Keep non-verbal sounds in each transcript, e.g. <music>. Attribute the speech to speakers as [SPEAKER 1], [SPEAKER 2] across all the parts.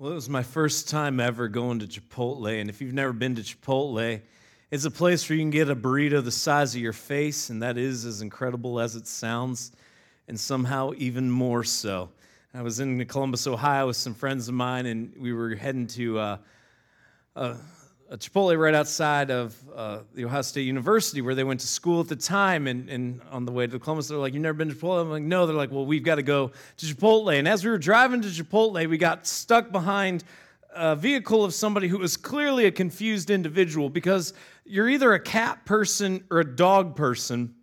[SPEAKER 1] Well, it was my first time ever going to Chipotle. And if you've never been to Chipotle, it's a place where you can get a burrito the size of your face, and that is as incredible as it sounds, and somehow even more so. I was in Columbus, Ohio with some friends of mine, and we were heading to uh, uh, a Chipotle right outside of uh, the Ohio State University where they went to school at the time. And, and on the way to Columbus, they're like, You've never been to Chipotle? I'm like, No. They're like, Well, we've got to go to Chipotle. And as we were driving to Chipotle, we got stuck behind a vehicle of somebody who was clearly a confused individual because you're either a cat person or a dog person,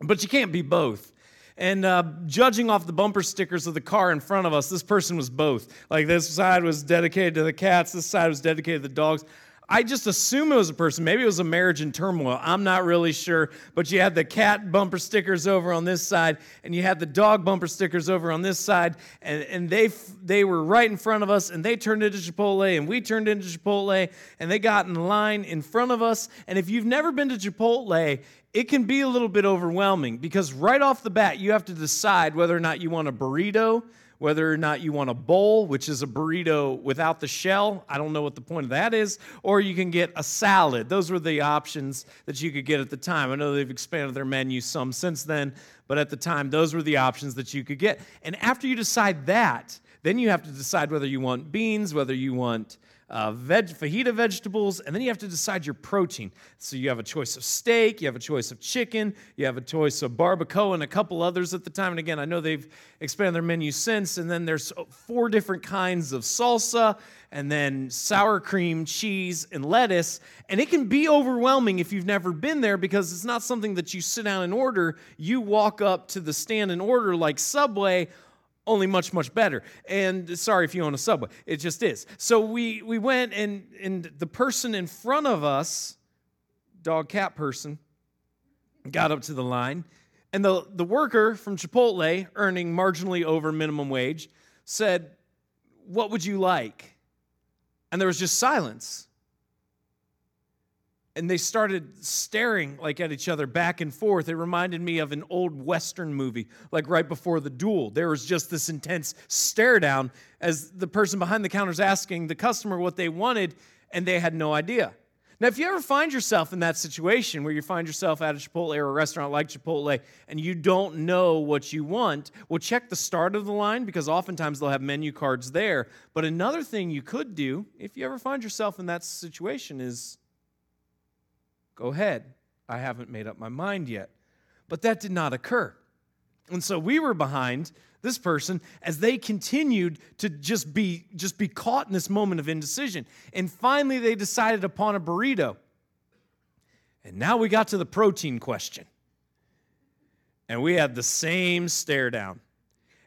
[SPEAKER 1] but you can't be both. And uh, judging off the bumper stickers of the car in front of us, this person was both. Like this side was dedicated to the cats, this side was dedicated to the dogs. I just assume it was a person. Maybe it was a marriage in turmoil. I'm not really sure. But you had the cat bumper stickers over on this side, and you had the dog bumper stickers over on this side, and, and they they were right in front of us, and they turned into Chipotle, and we turned into Chipotle, and they got in line in front of us. And if you've never been to Chipotle, it can be a little bit overwhelming because right off the bat, you have to decide whether or not you want a burrito whether or not you want a bowl, which is a burrito without the shell. I don't know what the point of that is. Or you can get a salad. Those were the options that you could get at the time. I know they've expanded their menu some since then, but at the time, those were the options that you could get. And after you decide that, then you have to decide whether you want beans, whether you want uh, veg, fajita vegetables, and then you have to decide your protein. So you have a choice of steak, you have a choice of chicken, you have a choice of barbacoa, and a couple others at the time. And again, I know they've expanded their menu since. And then there's four different kinds of salsa, and then sour cream, cheese, and lettuce. And it can be overwhelming if you've never been there because it's not something that you sit down and order. You walk up to the stand and order like Subway only much much better. And sorry if you own a subway. It just is. So we we went and and the person in front of us dog cat person got up to the line. And the the worker from chipotle earning marginally over minimum wage said what would you like? And there was just silence and they started staring like at each other back and forth. It reminded me of an old Western movie, like right before the duel. There was just this intense stare down as the person behind the counter is asking the customer what they wanted, and they had no idea. Now, if you ever find yourself in that situation where you find yourself at a Chipotle or a restaurant like Chipotle and you don't know what you want, well, check the start of the line because oftentimes they'll have menu cards there. But another thing you could do if you ever find yourself in that situation is Go ahead. I haven't made up my mind yet. But that did not occur. And so we were behind this person as they continued to just be just be caught in this moment of indecision. And finally they decided upon a burrito. And now we got to the protein question. And we had the same stare down.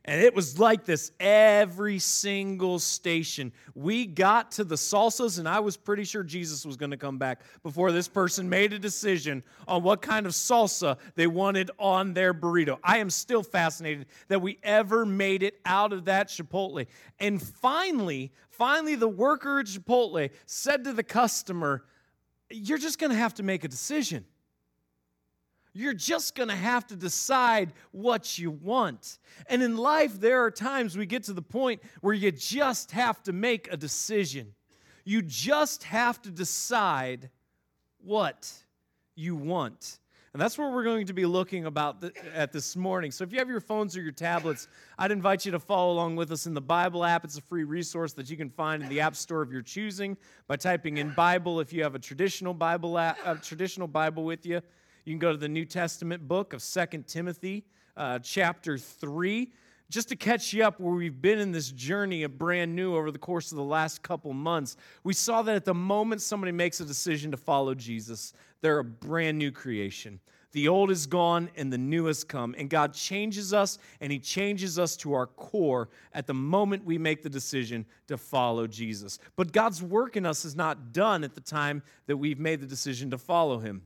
[SPEAKER 1] And it was like this every single station. We got to the salsas, and I was pretty sure Jesus was going to come back before this person made a decision on what kind of salsa they wanted on their burrito. I am still fascinated that we ever made it out of that Chipotle. And finally, finally, the worker at Chipotle said to the customer, You're just going to have to make a decision. You're just going to have to decide what you want. And in life, there are times we get to the point where you just have to make a decision. You just have to decide what you want. And that's what we're going to be looking about th- at this morning. So if you have your phones or your tablets, I'd invite you to follow along with us in the Bible app. It's a free resource that you can find in the App Store of your choosing by typing in Bible if you have a traditional Bible app, a traditional Bible with you. You can go to the New Testament book of Second Timothy, uh, chapter 3, just to catch you up where we've been in this journey of brand new over the course of the last couple months. We saw that at the moment somebody makes a decision to follow Jesus, they're a brand new creation. The old is gone and the new has come. And God changes us and He changes us to our core at the moment we make the decision to follow Jesus. But God's work in us is not done at the time that we've made the decision to follow Him.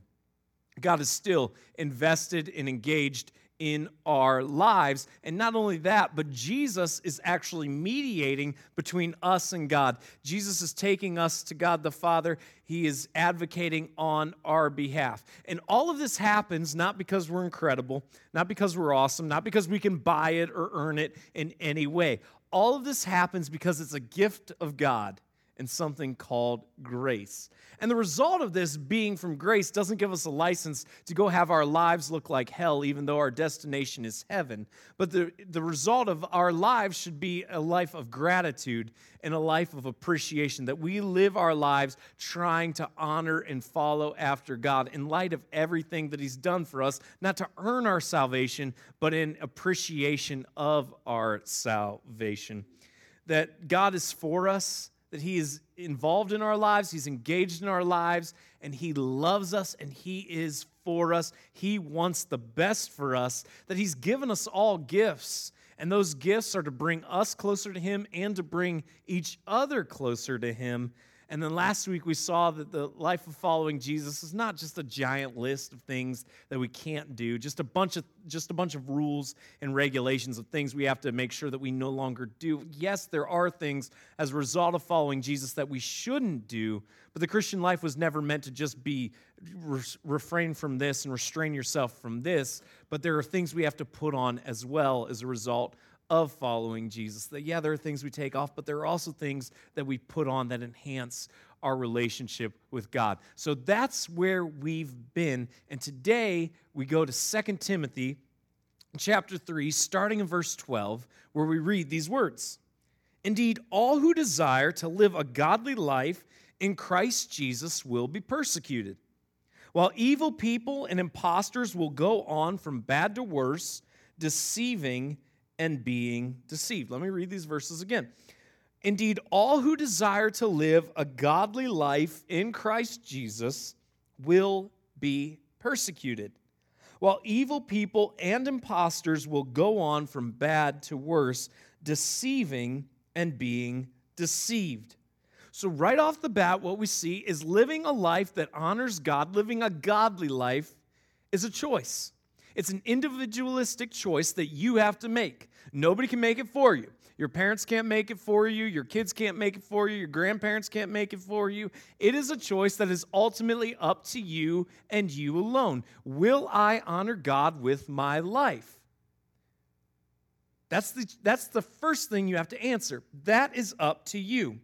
[SPEAKER 1] God is still invested and engaged in our lives. And not only that, but Jesus is actually mediating between us and God. Jesus is taking us to God the Father. He is advocating on our behalf. And all of this happens not because we're incredible, not because we're awesome, not because we can buy it or earn it in any way. all of this happens because it's a gift of God and something called grace. And the result of this being from grace doesn't give us a license to go have our lives look like hell, even though our destination is heaven. But the, the result of our lives should be a life of gratitude and a life of appreciation, that we live our lives trying to honor and follow after God in light of everything that He's done for us, not to earn our salvation, but in appreciation of our salvation. That God is for us that He is involved in our lives, He's engaged in our lives, and He loves us and He is for us. He wants the best for us, that He's given us all gifts. And those gifts are to bring us closer to Him and to bring each other closer to Him. And then last week we saw that the life of following Jesus is not just a giant list of things that we can't do, just a bunch of just a bunch of rules and regulations of things we have to make sure that we no longer do. Yes, there are things as a result of following Jesus that we shouldn't do, but the Christian life was never meant to just be re- refrain from this and restrain yourself from this, but there are things we have to put on as well as a result of following Jesus. That, yeah, there are things we take off, but there are also things that we put on that enhance our relationship with God. So that's where we've been. And today we go to 2 Timothy chapter 3, starting in verse 12, where we read these words Indeed, all who desire to live a godly life in Christ Jesus will be persecuted. While evil people and impostors will go on from bad to worse, deceiving and being deceived. Let me read these verses again. Indeed, all who desire to live a godly life in Christ Jesus will be persecuted, while evil people and impostors will go on from bad to worse, deceiving and being deceived. So, right off the bat, what we see is living a life that honors God, living a godly life, is a choice. It's an individualistic choice that you have to make. Nobody can make it for you. Your parents can't make it for you. Your kids can't make it for you. Your grandparents can't make it for you. It is a choice that is ultimately up to you and you alone. Will I honor God with my life? That's the, that's the first thing you have to answer. That is up to you.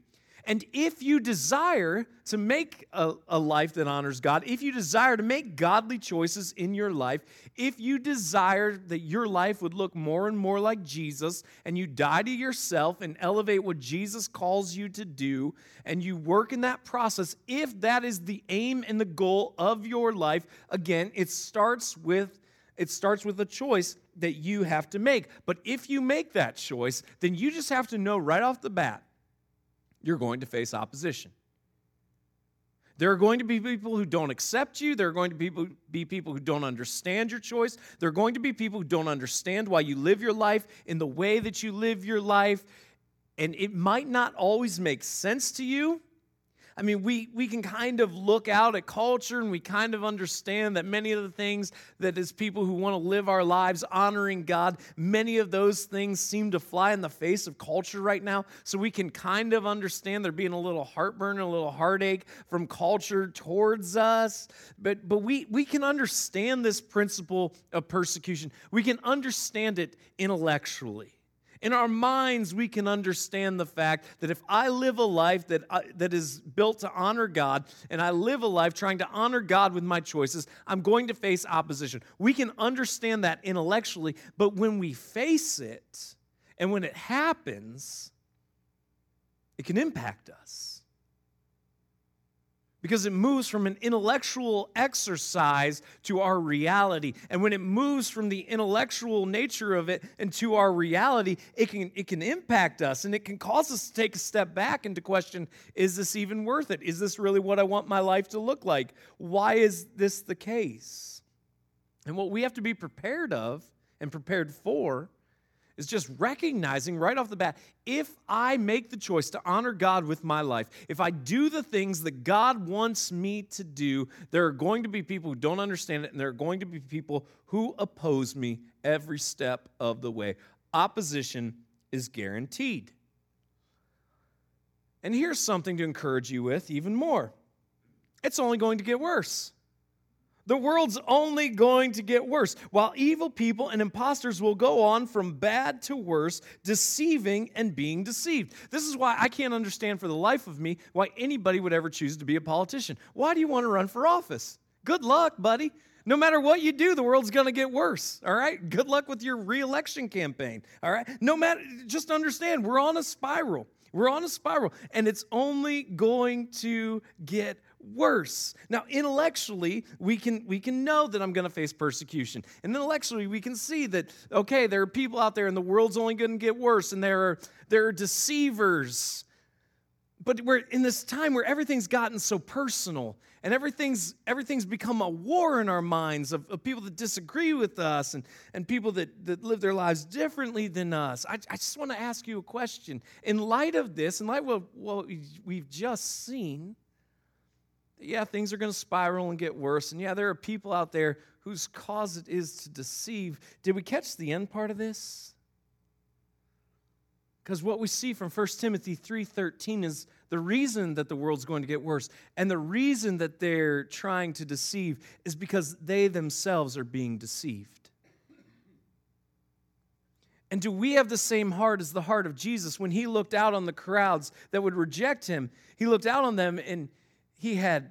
[SPEAKER 1] And if you desire to make a, a, life that honors God, if you desire to make godly choices in your life, if you desire that your life would look more and more like Jesus, and you die to yourself and elevate what Jesus calls you to do, and you work in that process, if that is the aim and the goal of your life, again, it starts with it starts with a choice that you have to make. But if you make that choice, then you just have to know right off the bat you're going to face opposition. There are going to be people who don't accept you. There are going to be people, who don't understand your choice. There are going to be people who don't understand why you live your life in the way that you live your life. And it might not always make sense to you. I mean, we, we can kind of look out at culture and we kind of understand that many of the things that as people who want to live our lives honoring God, many of those things seem to fly in the face of culture right now. So we can kind of understand there being a little heartburn, a little heartache from culture towards us. But, but we, we can understand this principle of persecution, we can understand it intellectually. In our minds, we can understand the fact that if I live a life that, I, that is built to honor God, and I live a life trying to honor God with my choices, I'm going to face opposition. We can understand that intellectually, but when we face it, and when it happens, it can impact us because it moves from an intellectual exercise to our reality. And when it moves from the intellectual nature of it into our reality, it can, it can impact us and it can cause us to take a step back and to question is this even worth it? Is this really what I want my life to look like? Why is this the case? And what we have to be prepared of and prepared for is just recognizing right off the bat if I make the choice to honor God with my life, if I do the things that God wants me to do, there are going to be people who don't understand it, and there are going to be people who oppose me every step of the way. Opposition is guaranteed. And here's something to encourage you with even more it's only going to get worse. The world's only going to get worse, while evil people and imposters will go on from bad to worse, deceiving and being deceived. This is why I can't understand for the life of me why anybody would ever choose to be a politician. Why do you want to run for office? Good luck, buddy. No matter what you do, the world's going to get worse. All right? Good luck with your reelection campaign. All right? No matter, just understand, we're on a spiral. We're on a spiral, and it's only going to get worse. Now, intellectually, we can we can know that I'm going to face persecution. And intellectually, we can see that okay, there are people out there and the world's only going to get worse and there are there are deceivers. But we're in this time where everything's gotten so personal and everything's everything's become a war in our minds of, of people that disagree with us and, and people that, that live their lives differently than us. I, I just want to ask you a question. In light of this, in light of what we've just seen, yeah, things are going to spiral and get worse. And yeah, there are people out there whose cause it is to deceive. Did we catch the end part of this? Because what we see from 1 Timothy 3:13 is the reason that the world's going to get worse and the reason that they're trying to deceive is because they themselves are being deceived. And do we have the same heart as the heart of Jesus when he looked out on the crowds that would reject him? He looked out on them and he had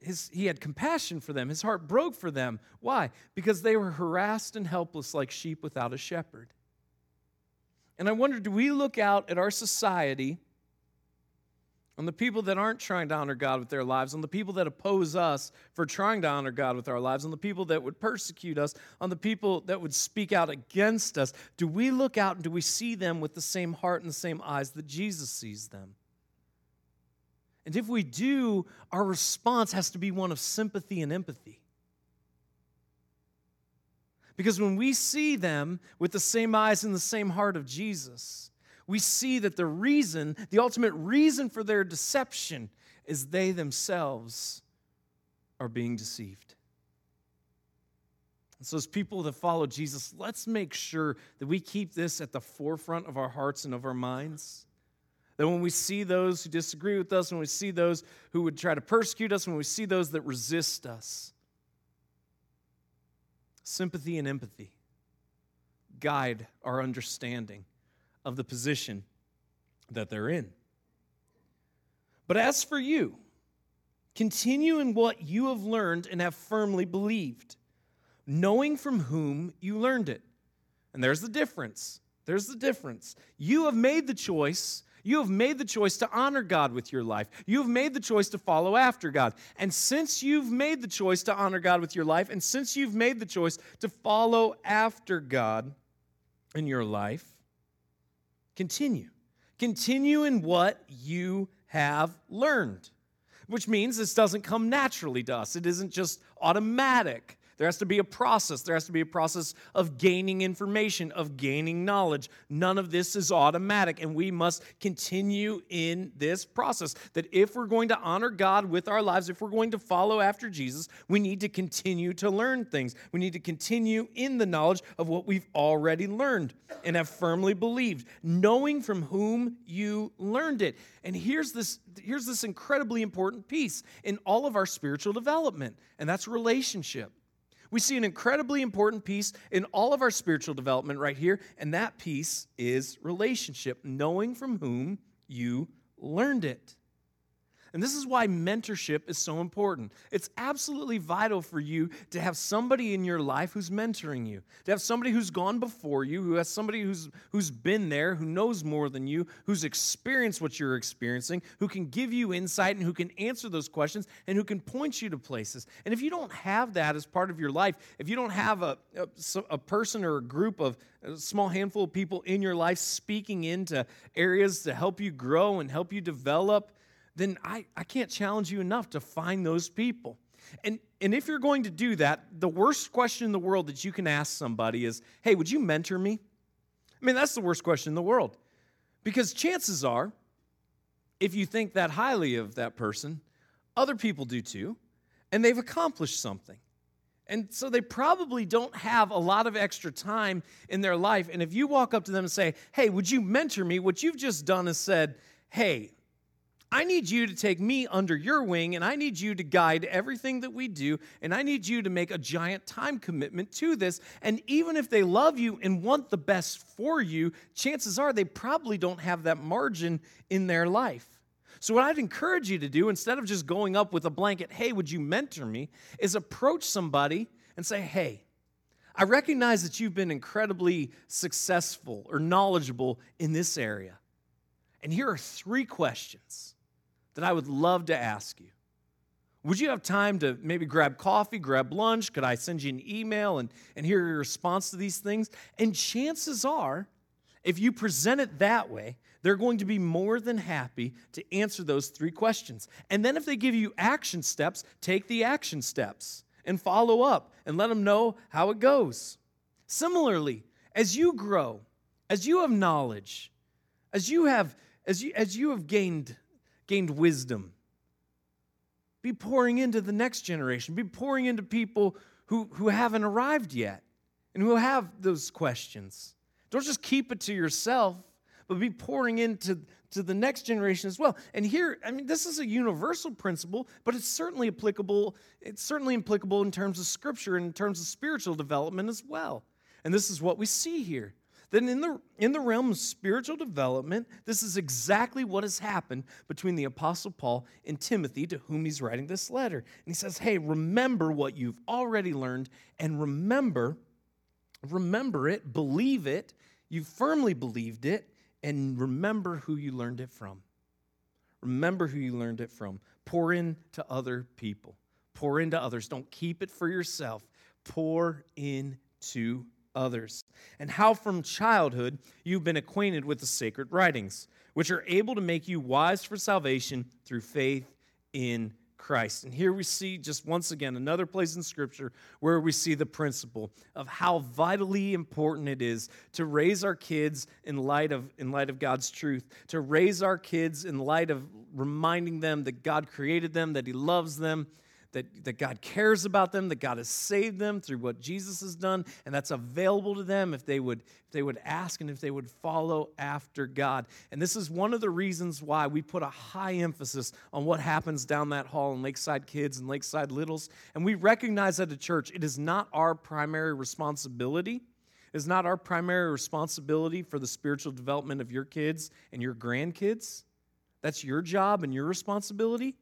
[SPEAKER 1] his, he had compassion for them. His heart broke for them. Why? Because they were harassed and helpless like sheep without a shepherd. And I wonder do we look out at our society, on the people that aren't trying to honor God with their lives, on the people that oppose us for trying to honor God with our lives, on the people that would persecute us, on the people that would speak out against us? Do we look out and do we see them with the same heart and the same eyes that Jesus sees them? And if we do, our response has to be one of sympathy and empathy. Because when we see them with the same eyes and the same heart of Jesus, we see that the reason, the ultimate reason for their deception, is they themselves are being deceived. And so, as people that follow Jesus, let's make sure that we keep this at the forefront of our hearts and of our minds. That when we see those who disagree with us, when we see those who would try to persecute us, when we see those that resist us, sympathy and empathy guide our understanding of the position that they're in. But as for you, continue in what you have learned and have firmly believed, knowing from whom you learned it. And there's the difference. There's the difference. You have made the choice you have made the choice to honor God with your life. You have made the choice to follow after God. And since you've made the choice to honor God with your life, and since you've made the choice to follow after God in your life, continue. Continue in what you have learned, which means this doesn't come naturally to us. It isn't just automatic. There has to be a process. There has to be a process of gaining information, of gaining knowledge. None of this is automatic, and we must continue in this process. That if we're going to honor God with our lives, if we're going to follow after Jesus, we need to continue to learn things. We need to continue in the knowledge of what we've already learned and have firmly believed, knowing from whom you learned it. And here's this, here's this incredibly important piece in all of our spiritual development, and that's relationship. We see an incredibly important piece in all of our spiritual development right here, and that piece is relationship, knowing from whom you learned it. And this is why mentorship is so important. It's absolutely vital for you to have somebody in your life who's mentoring you, to have somebody who's gone before you, who has somebody who's, who's been there, who knows more than you, who's experienced what you're experiencing, who can give you insight and who can answer those questions and who can point you to places. And if you don't have that as part of your life, if you don't have a, a, a person or a group of a small handful of people in your life speaking into areas to help you grow and help you develop, then I, I can't challenge you enough to find those people. And, and if you're going to do that, the worst question in the world that you can ask somebody is, hey, would you mentor me? I mean, that's the worst question in the world. Because chances are, if you think that highly of that person, other people do too, and they've accomplished something. And so they probably don't have a lot of extra time in their life. And if you walk up to them and say, Hey, would you mentor me? What you've just done is said, Hey, I need you to take me under your wing, and I need you to guide everything that we do, and I need you to make a giant time commitment to this. And even if they love you and want the best for you, chances are they probably don't have that margin in their life. So, what I'd encourage you to do, instead of just going up with a blanket, hey, would you mentor me, is approach somebody and say, hey, I recognize that you've been incredibly successful or knowledgeable in this area. And here are three questions that I would love to ask you. Would you have time to maybe grab coffee, grab lunch? Could I send you an email and, and hear your response to these things? And chances are, if you present it that way, they're going to be more than happy to answer those three questions. And then if they give you action steps, take the action steps and follow up and let them know how it goes. Similarly, as you grow, as you have knowledge, as you have as you as you have gained gained wisdom, be pouring into the next generation, be pouring into people who, who haven't arrived yet and who have those questions. Don't just keep it to yourself, but be pouring into to the next generation as well. And here, I mean, this is a universal principle, but it's certainly applicable. It's certainly applicable in terms of scripture and in terms of spiritual development as well. And this is what we see here. Then in the in the realm of spiritual development, this is exactly what has happened between the apostle Paul and Timothy to whom he's writing this letter. And he says, "Hey, remember what you've already learned and remember remember it, believe it, you firmly believed it, and remember who you learned it from. Remember who you learned it from. Pour into other people. Pour into others. Don't keep it for yourself. Pour into others. And how from childhood you've been acquainted with the sacred writings, which are able to make you wise for salvation through faith in Christ. And here we see just once again another place in Scripture where we see the principle of how vitally important it is to raise our kids in light of, in light of God's truth, to raise our kids in light of reminding them that God created them, that He loves them, that, that God cares about them, that God has saved them through what Jesus has done, and that's available to them if they would if they would ask and if they would follow after God. And this is one of the reasons why we put a high emphasis on what happens down that hall in Lakeside Kids and Lakeside Littles. And we recognize at a church it is not our primary responsibility. It is not our primary responsibility for the spiritual development of your kids and your grandkids. That's your job and your responsibility.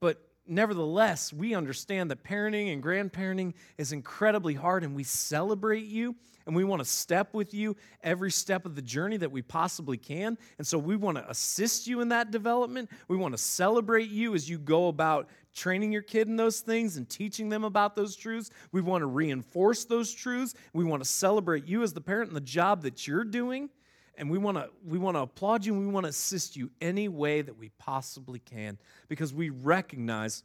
[SPEAKER 1] But nevertheless, we understand that parenting and grandparenting is incredibly hard, and we celebrate you and we want to step with you every step of the journey that we possibly can. And so we want to assist you in that development. We want to celebrate you as you go about training your kid in those things and teaching them about those truths. We want to reinforce those truths. We want to celebrate you as the parent and the job that you're doing and we want to we want to applaud you and we want to assist you any way that we possibly can because we recognize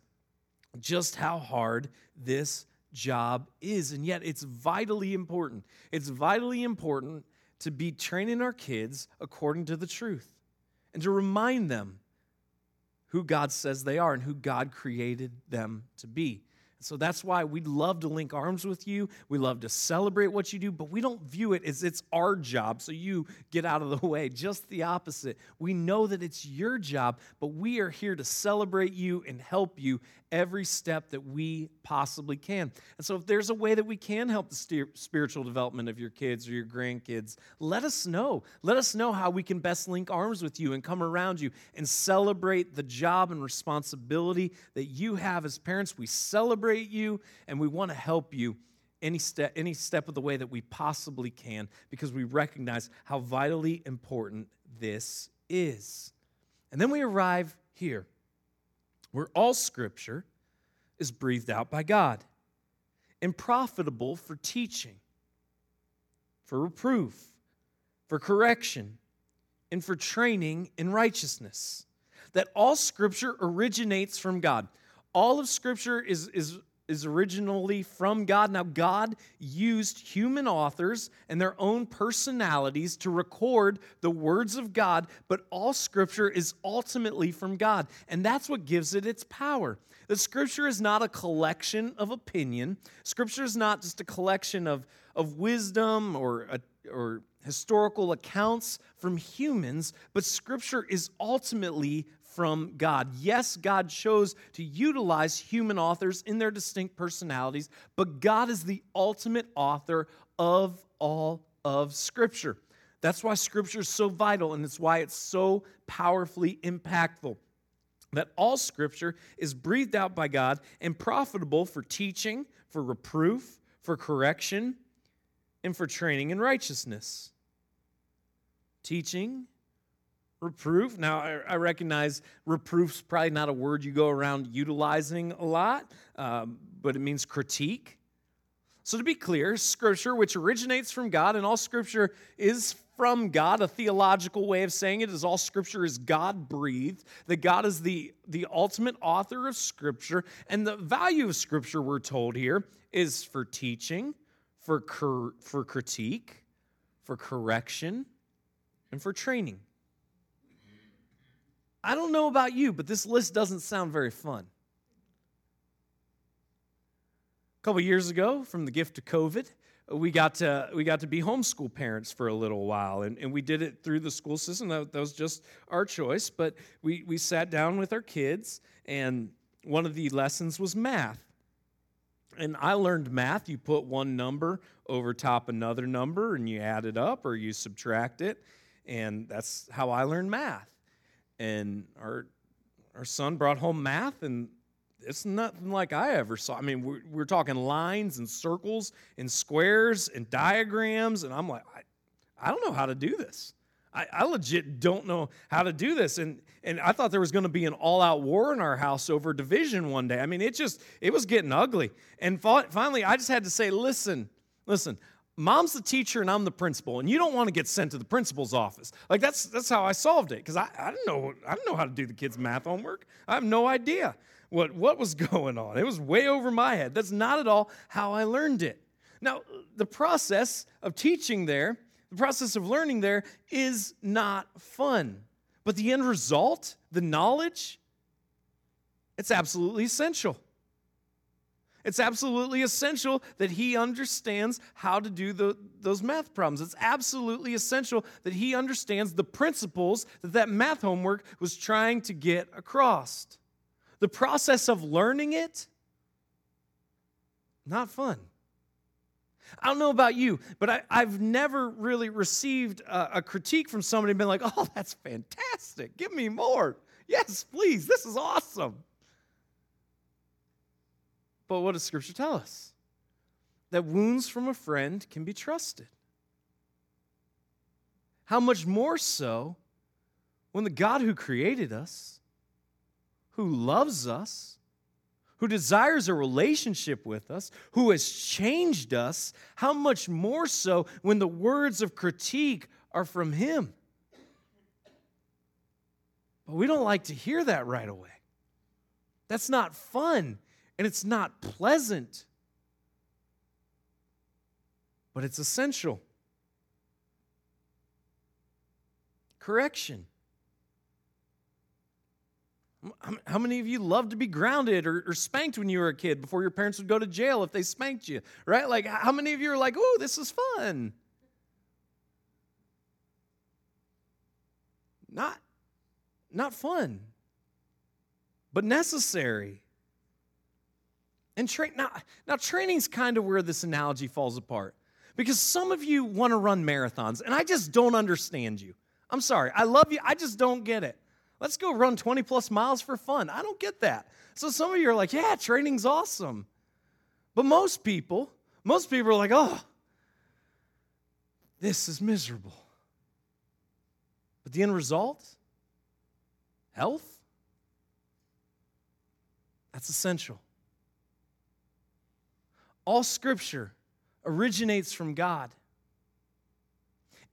[SPEAKER 1] just how hard this job is. And yet it's vitally important. It's vitally important to be training our kids according to the truth and to remind them who God says they are and who God created them to be so that's why we love to link arms with you. We love to celebrate what you do, but we don't view it as it's our job, so you get out of the <laughs> way. Just the opposite. We know that it's your job, but we are here to celebrate you and help you every step that we possibly can. And so, if there's a way that we can help the spiritual development of your kids or your grandkids, let us know. Let us know how we can best link arms with you and come around you and celebrate the job and responsibility that you have as parents. We celebrate you and we want to help you any step any step of the way that we possibly can because we recognize how vitally important this is. And then we arrive here where all scripture is breathed out by God and profitable for teaching, for reproof, for correction, and for training in righteousness. That all scripture originates from God. All of scripture is, is is originally from God. Now, God used human authors and their own personalities to record the words of God, but all scripture is ultimately from God. And that's what gives it its power. The scripture is not a collection of opinion, scripture is not just a collection of, of wisdom or a or historical accounts from humans, but Scripture is ultimately from God. Yes, God chose to utilize human authors in their distinct personalities, but God is the ultimate author of all of Scripture. That's why Scripture is so vital and it's why it's so powerfully impactful. That all Scripture is breathed out by God and profitable for teaching, for reproof, for correction, and for training in righteousness. Teaching, reproof. Now, I, recognize reproof's probably not a word you go around utilizing a lot, um, but it means critique. So, to be clear, Scripture, which originates from God, and all Scripture is from God, a theological way of saying it is all Scripture is God breathed, that God is the, the ultimate author of Scripture. And the value of Scripture, we're told here, is for teaching, for, cur, for critique, for correction, and for training. I don't know about you, but this list doesn't sound very fun. A couple years ago, from the gift of COVID, we got to we got to be homeschool parents for a little while and, and we did it through the school system that, that was just our choice but we, we sat down with our kids and one of the lessons was math and i learned math you put one number over top another number and you add it up or you subtract it and that's how i learned math and our our son brought home math and it's nothing like I ever saw. I mean, we're, we're talking lines and circles and squares and diagrams, and I'm like, I, I don't know how to do this. I, I legit don't know how to do this. And, and I thought there was going to be an all out war in our house over division one day. I mean, it just, it was getting ugly. And finally, I just had to say, listen, listen, mom's the teacher and I'm the principal, and you don't want to get sent to the principal's office. Like that's that's how I solved it because I, I didn't know I didn't know how to do the kids' math homework. I have no idea what, what was <laughs> going on. It was way over my head. That's not at all how I learned it. Now, the process of teaching there, the process of learning there is not fun. But the end result, the knowledge, it's absolutely essential. It's absolutely essential that he understands how to do the, those math problems. It's absolutely essential that he understands the principles that that math homework was trying to get across. The process of learning it, not fun. I don't know about you, but I, have never really received a, a, critique from somebody and been like, oh, that's fantastic. Give me more. Yes, please. This is awesome. But what does Scripture tell us? That wounds from a friend can be trusted. How much more so when the God who created us who loves us, who desires a relationship with us, who has changed us, how much more so when the words of critique are from Him? But we don't like to hear that right away. That's not fun and it's not pleasant, but it's essential. Correction. How many of you loved to be grounded or, or, spanked when you were a kid before your parents would go to jail if they spanked you, right? Like, how many of you are like, oh, this is fun? Not, not fun, but necessary. And train now, now training's kind of where this analogy falls apart because some of you want to run marathons, and I just don't understand you. I'm sorry, I love you, I just don't get it. Let's go run 20 plus miles for fun. I don't get that. So some of you are like, yeah, training's awesome. But most people, most people are like, oh, this is miserable. But the end result, health, that's essential. All scripture originates from God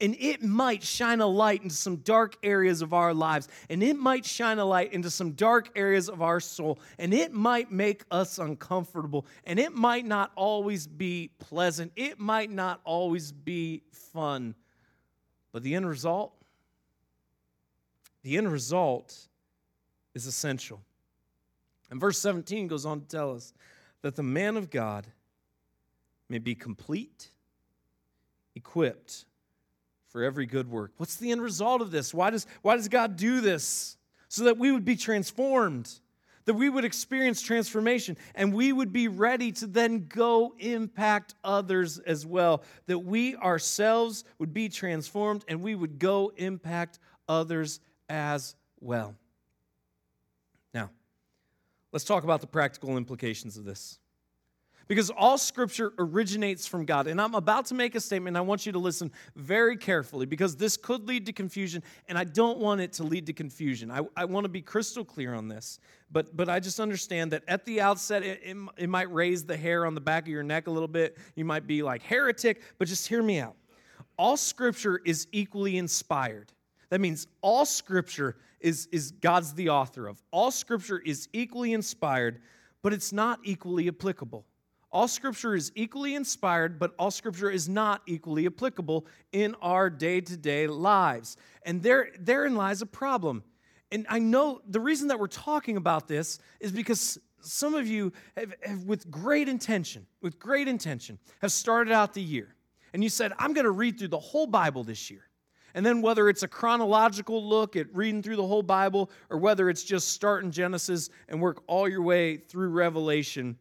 [SPEAKER 1] and it might shine a light into some dark areas of our lives, and it might shine a light into some dark areas of our soul, and it might make us uncomfortable, and it might not always be pleasant, it might not always be fun. But the end result, the end result is essential. And verse 17 goes on to tell us that the man of God may be complete, equipped for every good work. What's the end result of this? Why does, why does God do this? So that we would be transformed, that we would experience transformation, and we would be ready to then go impact others as well. That we ourselves would be transformed and we would go impact others as well. Now, let's talk about the practical implications of this. Because all scripture originates from God. And I'm about to make a statement. I want you to listen very carefully because this could lead to confusion, and I don't want it to lead to confusion. I, I want to be crystal clear on this. But, but I just understand that at the outset, it, it, it might raise the hair on the back of your neck a little bit. You might be like, heretic, but just hear me out. All scripture is equally inspired. That means all scripture is, is God's the author of. All scripture is equally inspired, but it's not equally applicable. All scripture is equally inspired, but all scripture is not equally applicable in our day to day lives. And there, therein lies a problem. And I know the reason that we're talking about this is because some of you have, have with great intention, with great intention, have started out the year. And you said, I'm going to read through the whole Bible this year. And then, whether it's a chronological look at reading through the whole Bible or whether it's just start in Genesis and work all your way through Revelation,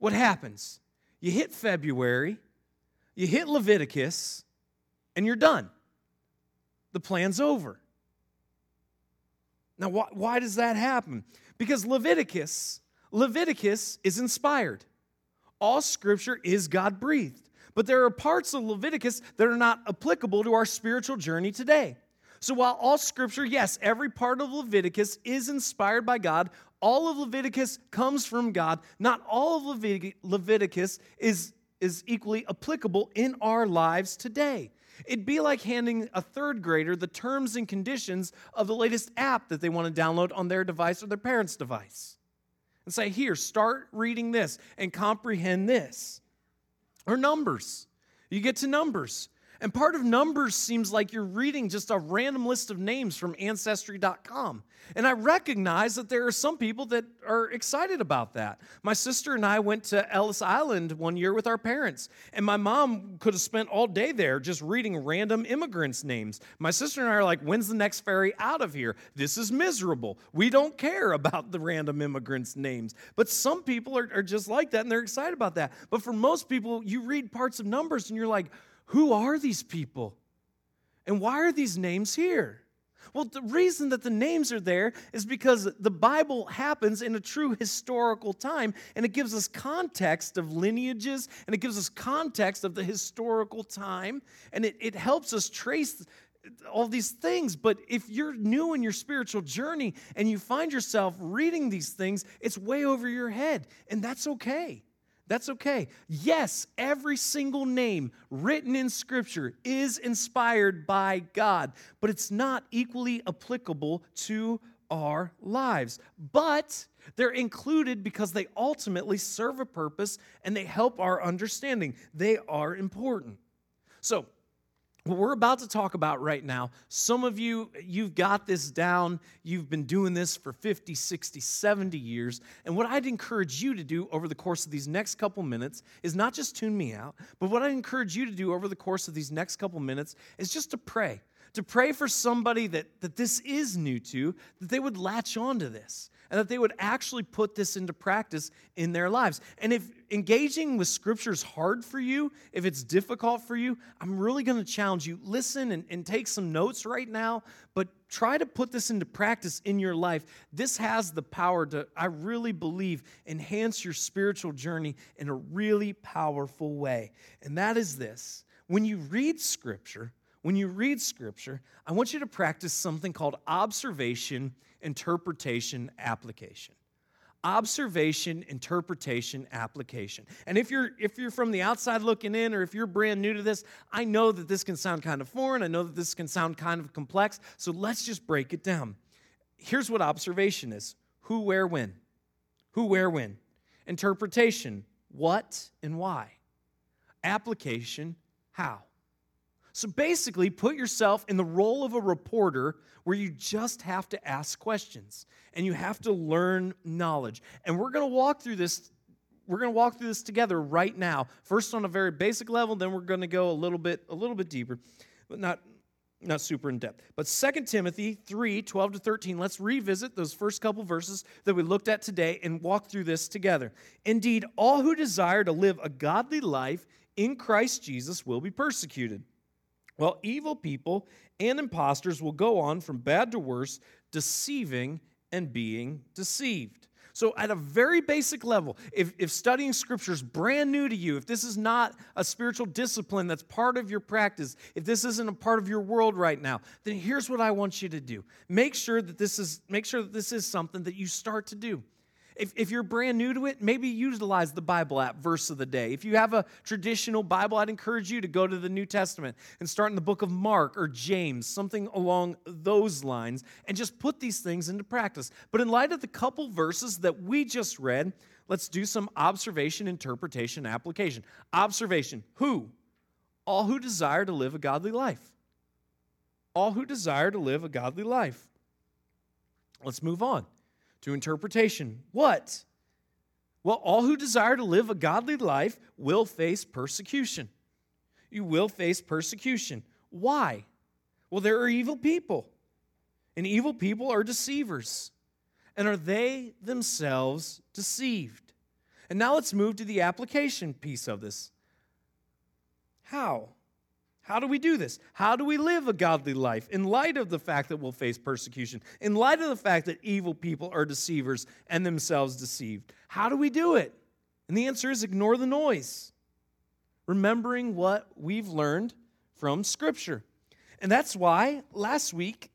[SPEAKER 1] what happens? You hit February, you hit Leviticus, and you're done. The plan's over. Now, why, why does that happen? Because Leviticus, Leviticus is inspired. All scripture is God breathed. But there are parts of Leviticus that are not applicable to our spiritual journey today. So while all scripture, yes, every part of Leviticus is inspired by God, all of Leviticus comes from God, not all of Leviticus is, is equally applicable in our lives today. It'd be like handing a third grader the terms and conditions of the latest app that they want to download on their device or their parents' device. And say, here, start reading this and comprehend this. Or numbers. You get to numbers. And part of numbers seems like you're reading just a random list of names from ancestry.com. And I recognize that there are some people that are excited about that. My sister and I went to Ellis Island one year with our parents, and my mom could have spent all day there just reading random immigrants' names. My sister and I are like, when's the next ferry out of here? This is miserable. We don't care about the random immigrants' names. But some people are, are just like that, and they're excited about that. But for most people, you read parts of numbers and you're like, who are these people? And why are these names here? Well, the reason that the names are there is because the Bible happens in a true historical time, and it gives us context of lineages, and it gives us context of the historical time, and it, it helps us trace all these things. But if you're new in your spiritual journey and you find yourself reading these things, it's way over your head, and that's okay. That's okay. Yes, every single name written in Scripture is inspired by God, but it's not equally applicable to our lives. But they're included because they ultimately serve a purpose and they help our understanding. They are important. So, what we're about to talk about right now, some of you, you've got this down. You've been doing this for 50, 60, 70 years. And what I'd encourage you to do over the course of these next couple minutes is not just tune me out, but what I encourage you to do over the course of these next couple minutes is just to pray. To pray for somebody that, that this is new to, that they would latch on to this and that they would actually put this into practice in their lives. And if engaging with scripture is hard for you, if it's difficult for you, I'm really going to challenge you. Listen and, and take some notes right now, but try to put this into practice in your life. This has the power to, I really believe, enhance your spiritual journey in a really powerful way. And that is this when you read scripture, when you read scripture, I want you to practice something called observation interpretation, application. Observation, interpretation, application. And if you're if you're from the outside looking in or if you're brand new to this, I know that this can sound kind of foreign. I know that this can sound kind of complex. So let's just break it down. Here's what observation is. Who, where, when. Who, where, when. Interpretation, what and why. Application, how. So basically, put yourself in the role of a reporter where you just have to ask questions and you have to learn knowledge. And we're going to walk through this we're going to walk through this together right now. First on a very basic level, then we're going to go a little bit a little bit deeper. But not not super in depth. But 2 Timothy 3 12 to 13, let's revisit those first couple verses that we looked at today and walk through this together. Indeed, all who desire to live a godly life in Christ Jesus will be persecuted. While evil people and impostors will go on from bad to worse, deceiving and being deceived. So, at a very basic level, if, if studying scripture is brand new to you, if this is not a spiritual discipline that's part of your practice, if this isn't a part of your world right now, then here's what I want you to do. Make sure that this is, make sure that this is something that you start to do. If, if you're brand new to it, maybe utilize the Bible app verse of the day. If you have a traditional Bible, I'd encourage you to go to the New Testament and start in the book of Mark or James, something along those lines, and just put these things into practice. But in light of the couple verses that we just read, let's do some observation, interpretation, application. Observation Who? All who desire to live a godly life. All who desire to live a godly life. Let's move on to interpretation. What? Well, all who desire to live a godly life will face persecution. You will face persecution. Why? Well, there are evil people, and evil people are deceivers. And are they themselves deceived? And now let's move to the application piece of this. How? How do we do this? How do we live a godly life in light of the fact that we'll face persecution, in light of the fact that evil people are deceivers and themselves deceived? How do we do it? And the answer is ignore the noise, remembering what we've learned from Scripture. And that's why last week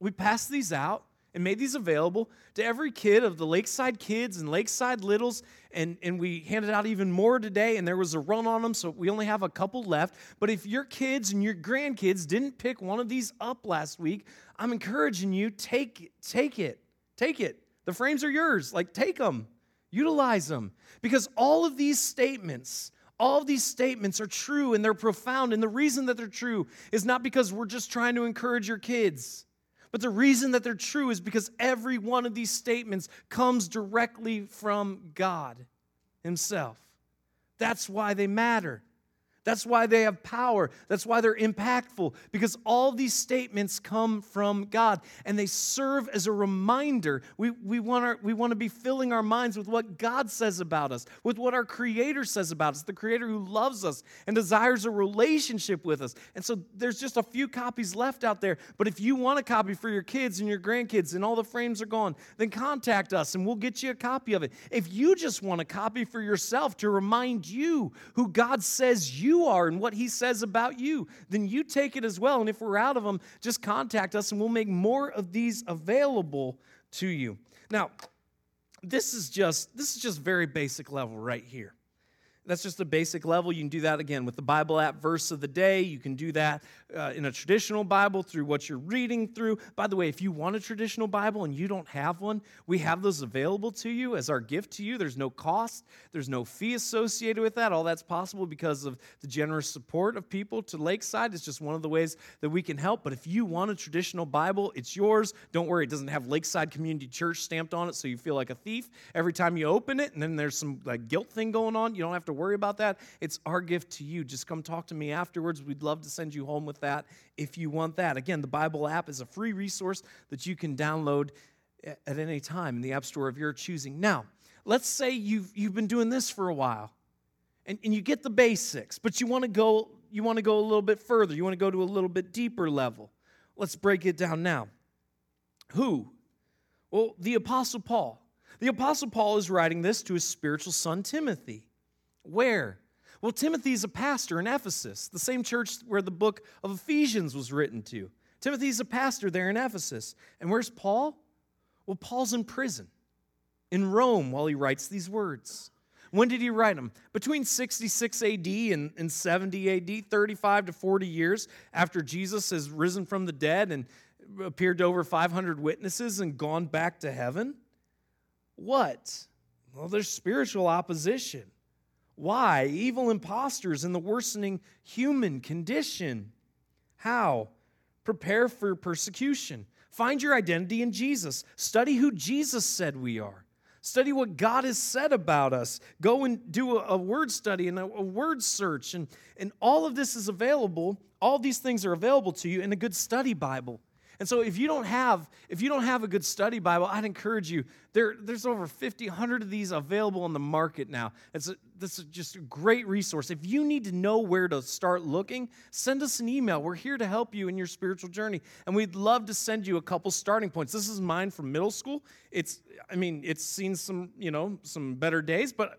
[SPEAKER 1] we passed these out and made these available to every kid of the Lakeside Kids and Lakeside Littles. And, and we handed out even more today, and there was a run on them, so we only have a couple left. But if your kids and your grandkids didn't pick one of these up last week, I'm encouraging you take, take it. Take it. The frames are yours. Like, take them, utilize them. Because all of these statements, all of these statements are true and they're profound. And the reason that they're true is not because we're just trying to encourage your kids. But the reason that they're true is because every one of these statements comes directly from God Himself. That's why they matter. That's why they have power. That's why they're impactful, because all these statements come from God and they serve as a reminder. We, we, want our, we want to be filling our minds with what God says about us, with what our Creator says about us, the Creator who loves us and desires a relationship with us. And so there's just a few copies left out there. But if you want a copy for your kids and your grandkids and all the frames are gone, then contact us and we'll get you a copy of it. If you just want a copy for yourself to remind you who God says you you are and what He says about you, then you take it as well. And if we're out of them, just contact us and we'll make more of these available to you. Now, this is just this is just very basic level right here. That's just a basic level. You can do that again with the Bible app verse of the day. You can do that uh, in a traditional Bible through what you're reading through. By the way, if you want a traditional Bible and you don't have one, we have those available to you as our gift to you. There's no cost, there's no fee associated with that. All that's possible because of the generous support of people to Lakeside. It's just one of the ways that we can help. But if you want a traditional Bible, it's yours. Don't worry, it doesn't have Lakeside Community Church stamped on it so you feel like a thief every time you open it. And then there's some like guilt thing going on. You don't have to worry about that. It's our gift to you. Just come talk to me afterwards. We'd love to send you home with that if you want that. Again, the Bible app is a free resource that you can download at any time in the App Store of your choosing. Now, let's say you've, you've been doing this for a while and, and you get the basics, but you want to go you want to go a little bit further. You want to go to a little bit deeper level. Let's break it down now. Who? Well, the Apostle Paul. The Apostle Paul is writing this to his spiritual son Timothy. Where? Well, Timothy is a pastor in Ephesus, the same church where the book of Ephesians was written to. Timothy's a pastor there in Ephesus. And where's Paul? Well, Paul's in prison in Rome while he writes these words. When did he write them? Between 66 AD and, and 70 AD, 35 to 40 years after Jesus has risen from the dead and appeared to over 500 witnesses and gone back to heaven. What? Well, there's spiritual opposition. Why? Evil impostors in the worsening human condition. How? Prepare for persecution. Find your identity in Jesus. Study who Jesus said we are. Study what God has said about us. Go and do a, word study and a, a word search. And, and all of this is available. All these things are available to you in a good study Bible. And so if you don't have if you don't have a good study Bible, I'd encourage you. There, there's over 50, 100 of these available on the market now. It's a, this is just a great resource. If you need to know where to start looking, send us an email. We're here to help you in your spiritual journey. And we'd love to send you a couple starting points. This is mine from middle school. It's I mean, it's seen some, you know, some better days, but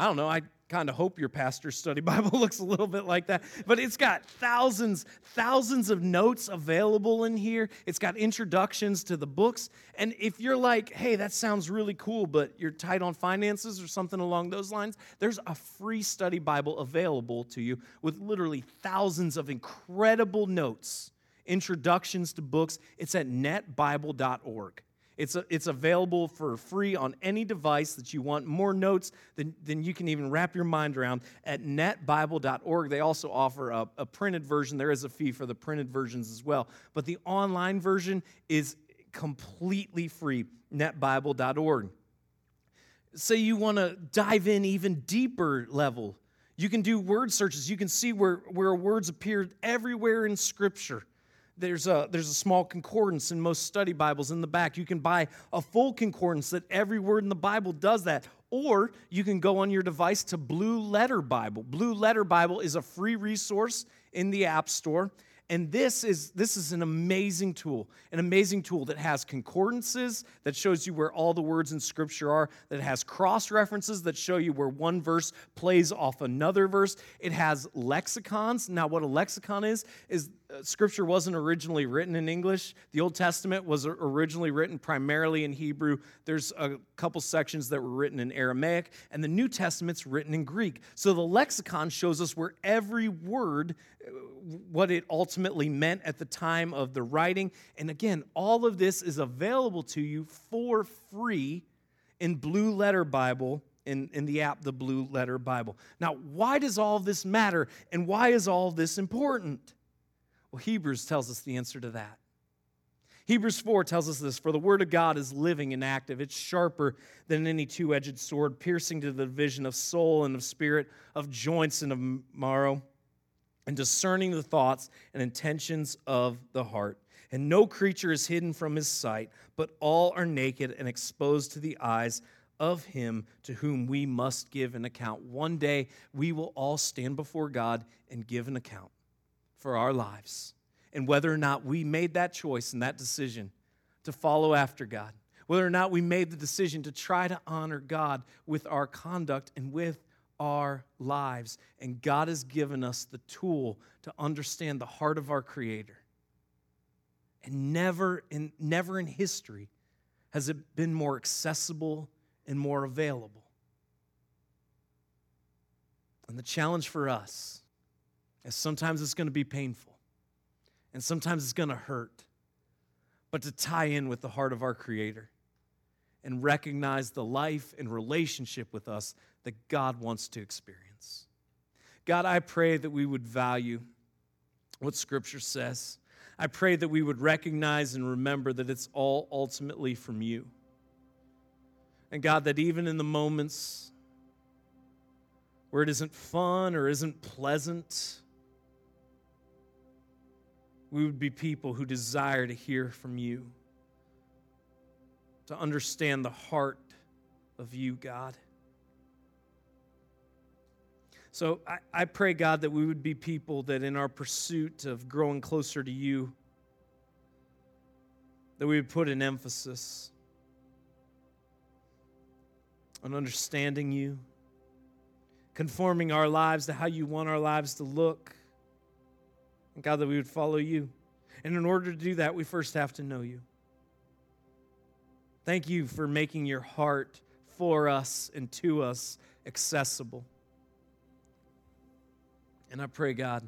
[SPEAKER 1] I don't know. I kind of hope your pastor's study <laughs> Bible looks a little bit like that. But it's got thousands, thousands of notes available in here. It's got introductions to the books. And if you're like, hey, that sounds really cool, but you're tight on finances or something along those lines, there's a free study Bible available to you with literally thousands of incredible notes, introductions to books. It's at netbible.org. It's, a, it's available for free on any device that you want. More notes than, than you can even wrap your mind around at netbible.org. They also offer a, a printed version. There is a fee for the printed versions as well. But the online version is completely free, netbible.org. Say you want to dive in even deeper level. You can do word searches. You can see where, where words appear everywhere in Scripture there's a, there's a small concordance in most study Bibles in the back. You can buy a full concordance that every word in the Bible does that. Or you can go on your device to Blue Letter Bible. Blue Letter Bible is a free resource in the App Store. And this is, this is an amazing tool, an amazing tool that has concordances that shows you where all the words in Scripture are, that has cross references that show you where one verse plays off another verse. It has lexicons. Now, what a lexicon is, is Scripture wasn't originally written in English. The Old Testament was originally written primarily in Hebrew. There's a couple sections that were written in Aramaic, and the New Testament's written in Greek. So the lexicon shows us where every word, uh, what it ultimately meant at the time of the writing. And again, all of this is available to you for free in Blue Letter Bible. In, in the app, the Blue Letter Bible. Now, why does all this matter and why is all this important? Well, Hebrews tells us the answer to that. Hebrews 4 tells us this For the word of God is living and active. It's sharper than any two edged sword, piercing to the division of soul and of spirit, of joints and of marrow, and discerning the thoughts and intentions of the heart. And no creature is hidden from his sight, but all are naked and exposed to the eyes of him to whom we must give an account. One day we will all stand before God and give an account for our lives and whether or not we made that choice and that decision to follow after God, whether or not we made the decision to try to honor God with our conduct and with our lives. And God has given us the tool to understand the heart of our Creator. And never in, never in history has it been more accessible and more available. And the challenge for us and sometimes it's going to be painful, and sometimes it's going to hurt. But to tie in with the heart of our Creator and recognize the life and relationship with us that God wants to experience. God, I pray that we would value what Scripture says. I pray that we would recognize and remember that it's all ultimately from you. And God, that even in the moments where it isn't fun or isn't pleasant, we would be people who desire to hear from you, to understand the heart of you, God. So I, I, pray, God, that we would be people that in our pursuit of growing closer to you, that we would put an emphasis on understanding you, conforming our lives to how you want our lives to look God, that we would follow you. And in order to do that, we first have to know you. Thank you for making your heart for us and to us accessible. And I pray, God,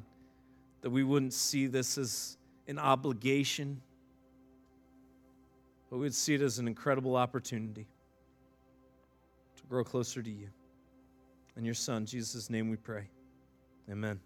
[SPEAKER 1] that we wouldn't see this as an obligation, but we'd see it as an incredible opportunity to grow closer to you. In your Son, Jesus' name we pray. Amen.